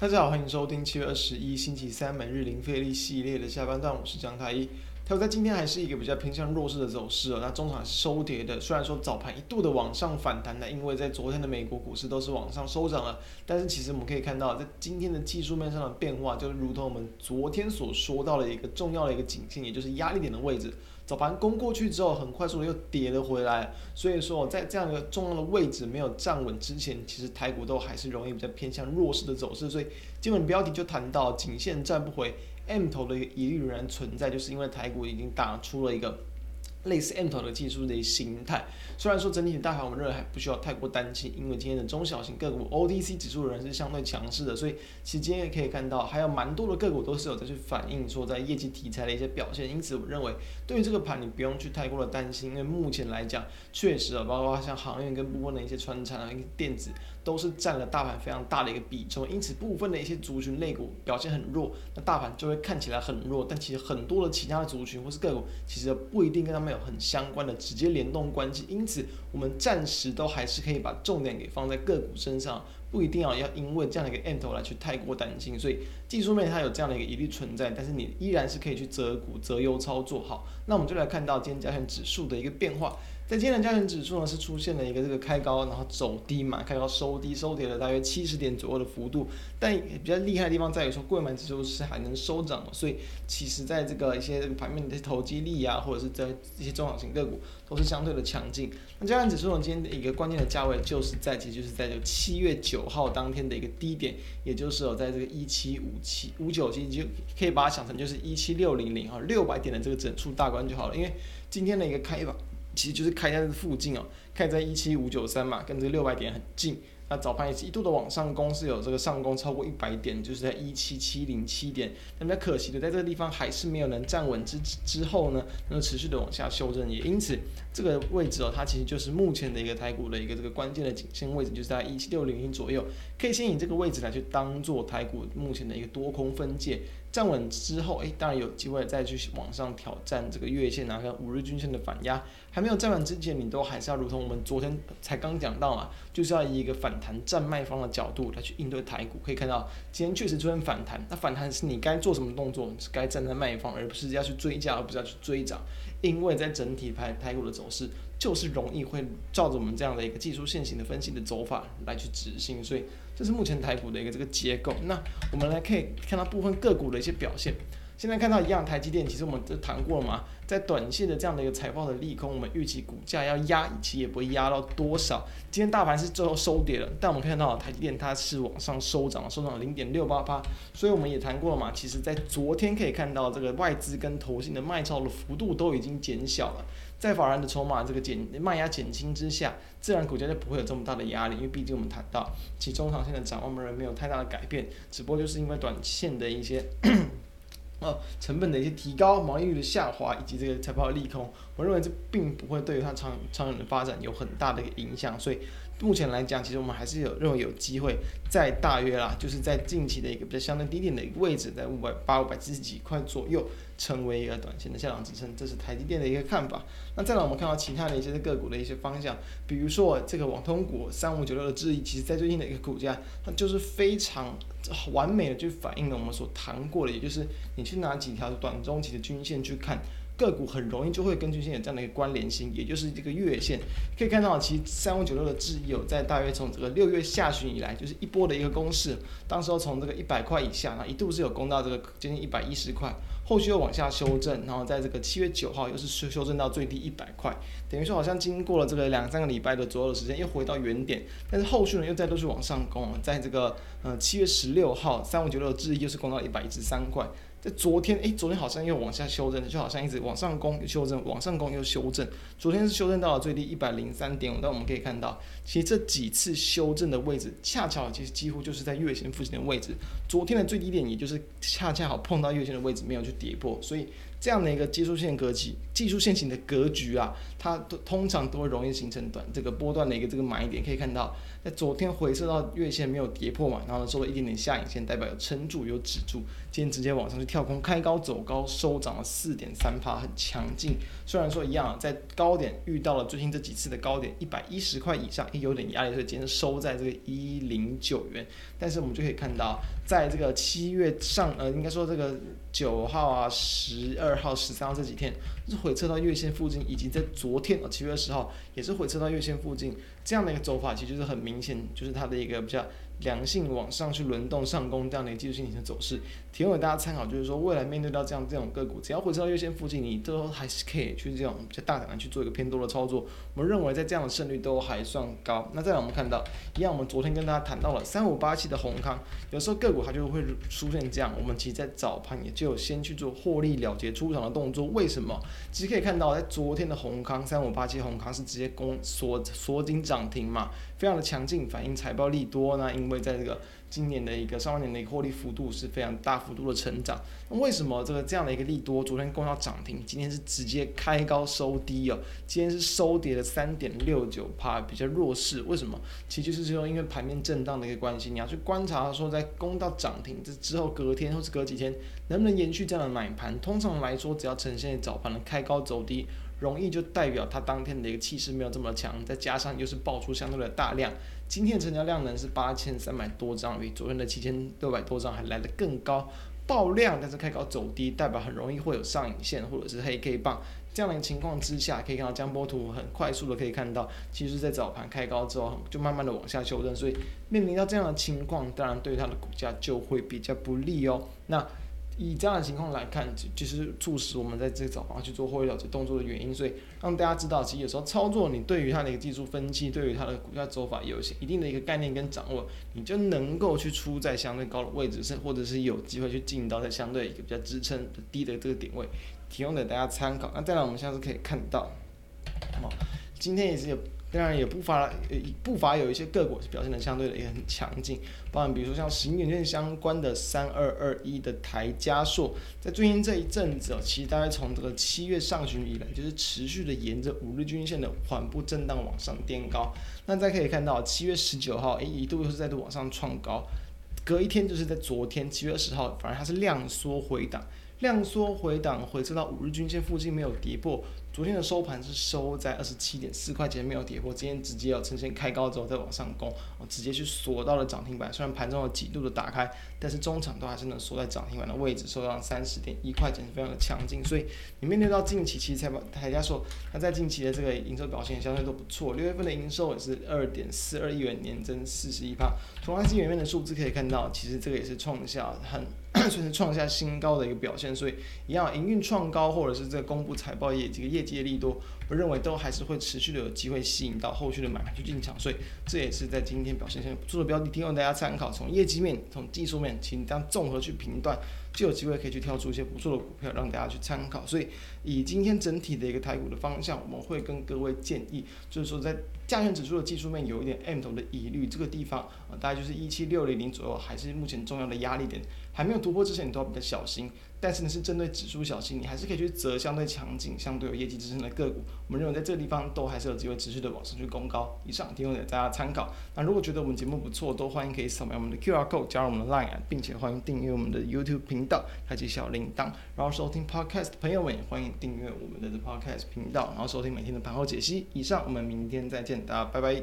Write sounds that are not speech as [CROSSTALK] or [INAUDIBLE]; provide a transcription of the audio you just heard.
大家好，欢迎收听七月二十一星期三每日零费力系列的下半段，我是江太一。它在今天还是一个比较偏向弱势的走势哦，那中场是收跌的，虽然说早盘一度的往上反弹的，因为在昨天的美国股市都是往上收涨了，但是其实我们可以看到，在今天的技术面上的变化，就如同我们昨天所说到的一个重要的一个颈线，也就是压力点的位置。早盘攻过去之后，很快速的又跌了回来，所以说在这样一个重要的位置没有站稳之前，其实台股都还是容易比较偏向弱势的走势。所以基本标题就谈到颈线站不回，M 头的一个疑虑仍然存在，就是因为台股已经打出了一个。类似 M 头的技术的形态，虽然说整体的大盘我们认为还不需要太过担心，因为今天的中小型个股 OTC 指数仍然是相对强势的，所以其实今天也可以看到还有蛮多的个股都是有在去反映说在业绩题材的一些表现，因此我认为对于这个盘你不用去太过的担心，因为目前来讲确实啊，包括像航运跟部分的一些传产啊、电子都是占了大盘非常大的一个比重，因此部分的一些族群类股表现很弱，那大盘就会看起来很弱，但其实很多的其他的族群或是个股其实不一定跟他们有很相关的直接联动关系，因此我们暂时都还是可以把重点给放在个股身上，不一定要要因为这样的一个 M 头来去太过担心。所以技术面它有这样的一个疑虑存在，但是你依然是可以去择股择优操作好。那我们就来看到今天加权指数的一个变化。在今天的加权指数呢，是出现了一个这个开高，然后走低嘛，开高收低，收跌了大约七十点左右的幅度。但比较厉害的地方在于说，柜买指数是还能收涨，所以其实在这个一些这个盘面的投机力啊，或者是在一些中小型个股都是相对的强劲。那加权指数呢，今天的一个关键的价位就是在，其实就是在这个七月九号当天的一个低点，也就是有在这个一七五七五九七，就可以把它想成就是一七六零零哈，六百点的这个整数大关就好了，因为今天的一个开盘。其实就是开在这附近哦，开在一七五九三嘛，跟这个六百点很近。那早盘也是一度的往上攻，是有这个上攻超过一百点，就是在一七七零七点。那比较可惜的，在这个地方还是没有能站稳之之后呢，能够持续的往下修正，也因此这个位置哦，它其实就是目前的一个台股的一个这个关键的颈线位置，就是在一七六零零左右，可以先以这个位置来去当做台股目前的一个多空分界。站稳之后，诶，当然有机会再去往上挑战这个月线啊，跟五日均线的反压。还没有站稳之前，你都还是要如同我们昨天才刚讲到嘛，就是要以一个反弹站卖方的角度来去应对台股。可以看到，今天确实出现反弹，那反弹是你该做什么动作？是该站在卖方，而不是要去追价，而不是要去追涨。因为在整体台台股的走势，就是容易会照着我们这样的一个技术线型的分析的走法来去执行，所以。这是目前台股的一个这个结构。那我们来可以看到部分个股的一些表现。现在看到一样，台积电其实我们都谈过了嘛，在短线的这样的一个财报的利空，我们预期股价要压，其实也不会压到多少。今天大盘是最后收跌了，但我们看到台积电它是往上收涨，收涨了零点六八八。所以我们也谈过了嘛，其实在昨天可以看到这个外资跟投信的卖超的幅度都已经减小了。在法人的筹码这个减卖压减轻之下，自然股价就不会有这么大的压力，因为毕竟我们谈到其中长线的展望，仍然没有太大的改变，只不过就是因为短线的一些。[COUGHS] 呃，成本的一些提高，毛利率的下滑，以及这个财报的利空，我认为这并不会对于它长长远的发展有很大的影响，所以目前来讲，其实我们还是有认为有机会在大约啦，就是在近期的一个比较相对低点的一个位置，在五百八、五百七十几块左右。成为一个短线的下档支撑，这是台积电的一个看法。那再来，我们看到其他的一些个股的一些方向，比如说这个网通股三五九六的质疑，其实在最近的一个股价，它就是非常完美的去反映了我们所谈过的，也就是你去拿几条短中期的均线去看。个股很容易就会跟均线有这样的一个关联性，也就是这个月线。可以看到，其实三五九六的质疑有在大约从这个六月下旬以来，就是一波的一个攻势，当时候从这个一百块以下，那一度是有攻到这个接近一百一十块，后续又往下修正，然后在这个七月九号又是修修正到最低一百块，等于说好像经过了这个两三个礼拜的左右的时间，又回到原点，但是后续呢又再度是往上攻，在这个呃七月十六号三五九六的智易又是攻到一百一十三块。在昨天，诶，昨天好像又往下修正，就好像一直往上攻又修正，往上攻又修正。昨天是修正到了最低一百零三点五，但我们可以看到，其实这几次修正的位置，恰巧其实几乎就是在月线附近的位置。昨天的最低点，也就是恰恰好碰到月线的位置，没有去跌破，所以这样的一个技术线格局、技术线型的格局啊，它都通常都会容易形成短这个波段的一个这个买点。可以看到，在昨天回撤到月线没有跌破嘛，然后呢收了一点点下影线，代表有撑住有止住。今天直接往上去跳空，开高走高，收涨了四点三趴，很强劲。虽然说一样，在高点遇到了最近这几次的高点一百一十块以上，也有点压力，所以今天收在这个一零九元。但是我们就可以看到，在这个七月上，呃，应该说这个九号啊、十二号、十三号这几天，是回撤到月线附近，以及在昨天啊，七月二十号也是回撤到月线附近，这样的一个走法，其实就是很明显，就是它的一个比较。良性往上去轮动上攻这样的一个技术性的走势，提供给大家参考。就是说，未来面对到这样这种个股，只要回撤到月线附近，你都还是可以去这种就大胆的去做一个偏多的操作。我们认为在这样的胜率都还算高。那再来我们看到，一样我们昨天跟大家谈到了三五八七的红康，有时候个股它就会出现这样，我们其实在早盘也就先去做获利了结出场的动作。为什么？其实可以看到，在昨天的红康三五八七红康是直接攻锁锁紧涨停嘛，非常的强劲，反映财报利多呢，因因为在这个今年的一个上半年的一个获利幅度是非常大幅度的成长。那为什么这个这样的一个利多，昨天攻到涨停，今天是直接开高收低哦？今天是收跌了三点六九趴，比较弱势。为什么？其实就是说，因为盘面震荡的一个关系，你要去观察说，在攻到涨停这之后，隔天或是隔几天，能不能延续这样的买盘？通常来说，只要呈现早盘的开高走低。容易就代表它当天的一个气势没有这么强，再加上又是爆出相对的大量，今天的成交量呢是八千三百多张，比昨天的七千六百多张还来得更高，爆量但是开高走低，代表很容易会有上影线或者是黑 K 棒，这样的情况之下，可以看到江波图很快速的可以看到，其实在早盘开高之后就慢慢的往下修正，所以面临到这样的情况，当然对它的股价就会比较不利哦。那以这样的情况来看，就就是促使我们在这个早盘去做获利了结动作的原因。所以让大家知道，其实有时候操作，你对于它的一个技术分析，对于它的股价走法有一些一定的一个概念跟掌握，你就能够去出在相对高的位置是，或者是有机会去进到在相对一个比较支撑低的这个点位，提供给大家参考。那再来，我们下次可以看到，好，今天也是有。当然也不乏呃不乏有一些个股表现的相对的也很强劲，包含比如说像石英元件相关的三二二一的台加硕，在最近这一阵子哦，其实大概从这个七月上旬以来，就是持续的沿着五日均线的缓步震荡往上垫高。那大家可以看到，七月十九号诶一度又是再度往上创高，隔一天就是在昨天七月二十号，反而它是量缩回档，量缩回档回撤到五日均线附近没有跌破。昨天的收盘是收在二十七点四块钱，没有跌破。今天直接要呈现开高之后再往上攻，直接去锁到了涨停板。虽然盘中有几度的打开，但是中场都还是能缩在涨停板的位置，收到三十点一块钱，非常的强劲。所以你面对到近期其实财报，台家说它在近期的这个营收表现相对都不错。六月份的营收也是二点四二亿元，年增四十一趴。从它基本面的数字可以看到，其实这个也是创下很 [CLEARS THROAT] 算是创下新高的一个表现。所以一样营运创高，或者是这个公布财报业绩业绩。的力多，我认为都还是会持续的有机会吸引到后续的买盘去进场，所以这也是在今天表现相当不错的标的，提供大家参考。从业绩面、从技术面，请这样综合去评断，就有机会可以去挑出一些不错的股票让大家去参考。所以以今天整体的一个台股的方向，我们会跟各位建议，就是说在加权指数的技术面有一点 M 头的疑虑，这个地方啊，大概就是一七六零零左右，还是目前重要的压力点，还没有突破之前，你都要比较小心。但是呢，是针对指数小心，你还是可以去择相对强劲、相对有业绩支撑的个股。我们认为在这个地方都还是有机会持续的往上去攻高。以上提供给大家参考。那如果觉得我们节目不错，都欢迎可以扫描我们的 QR code 加入我们的 Line，并且欢迎订阅我们的 YouTube 频道，开启小铃铛。然后收听 Podcast 的朋友们也欢迎订阅我们的 Podcast 频道，然后收听每天的盘后解析。以上，我们明天再见，大家拜拜。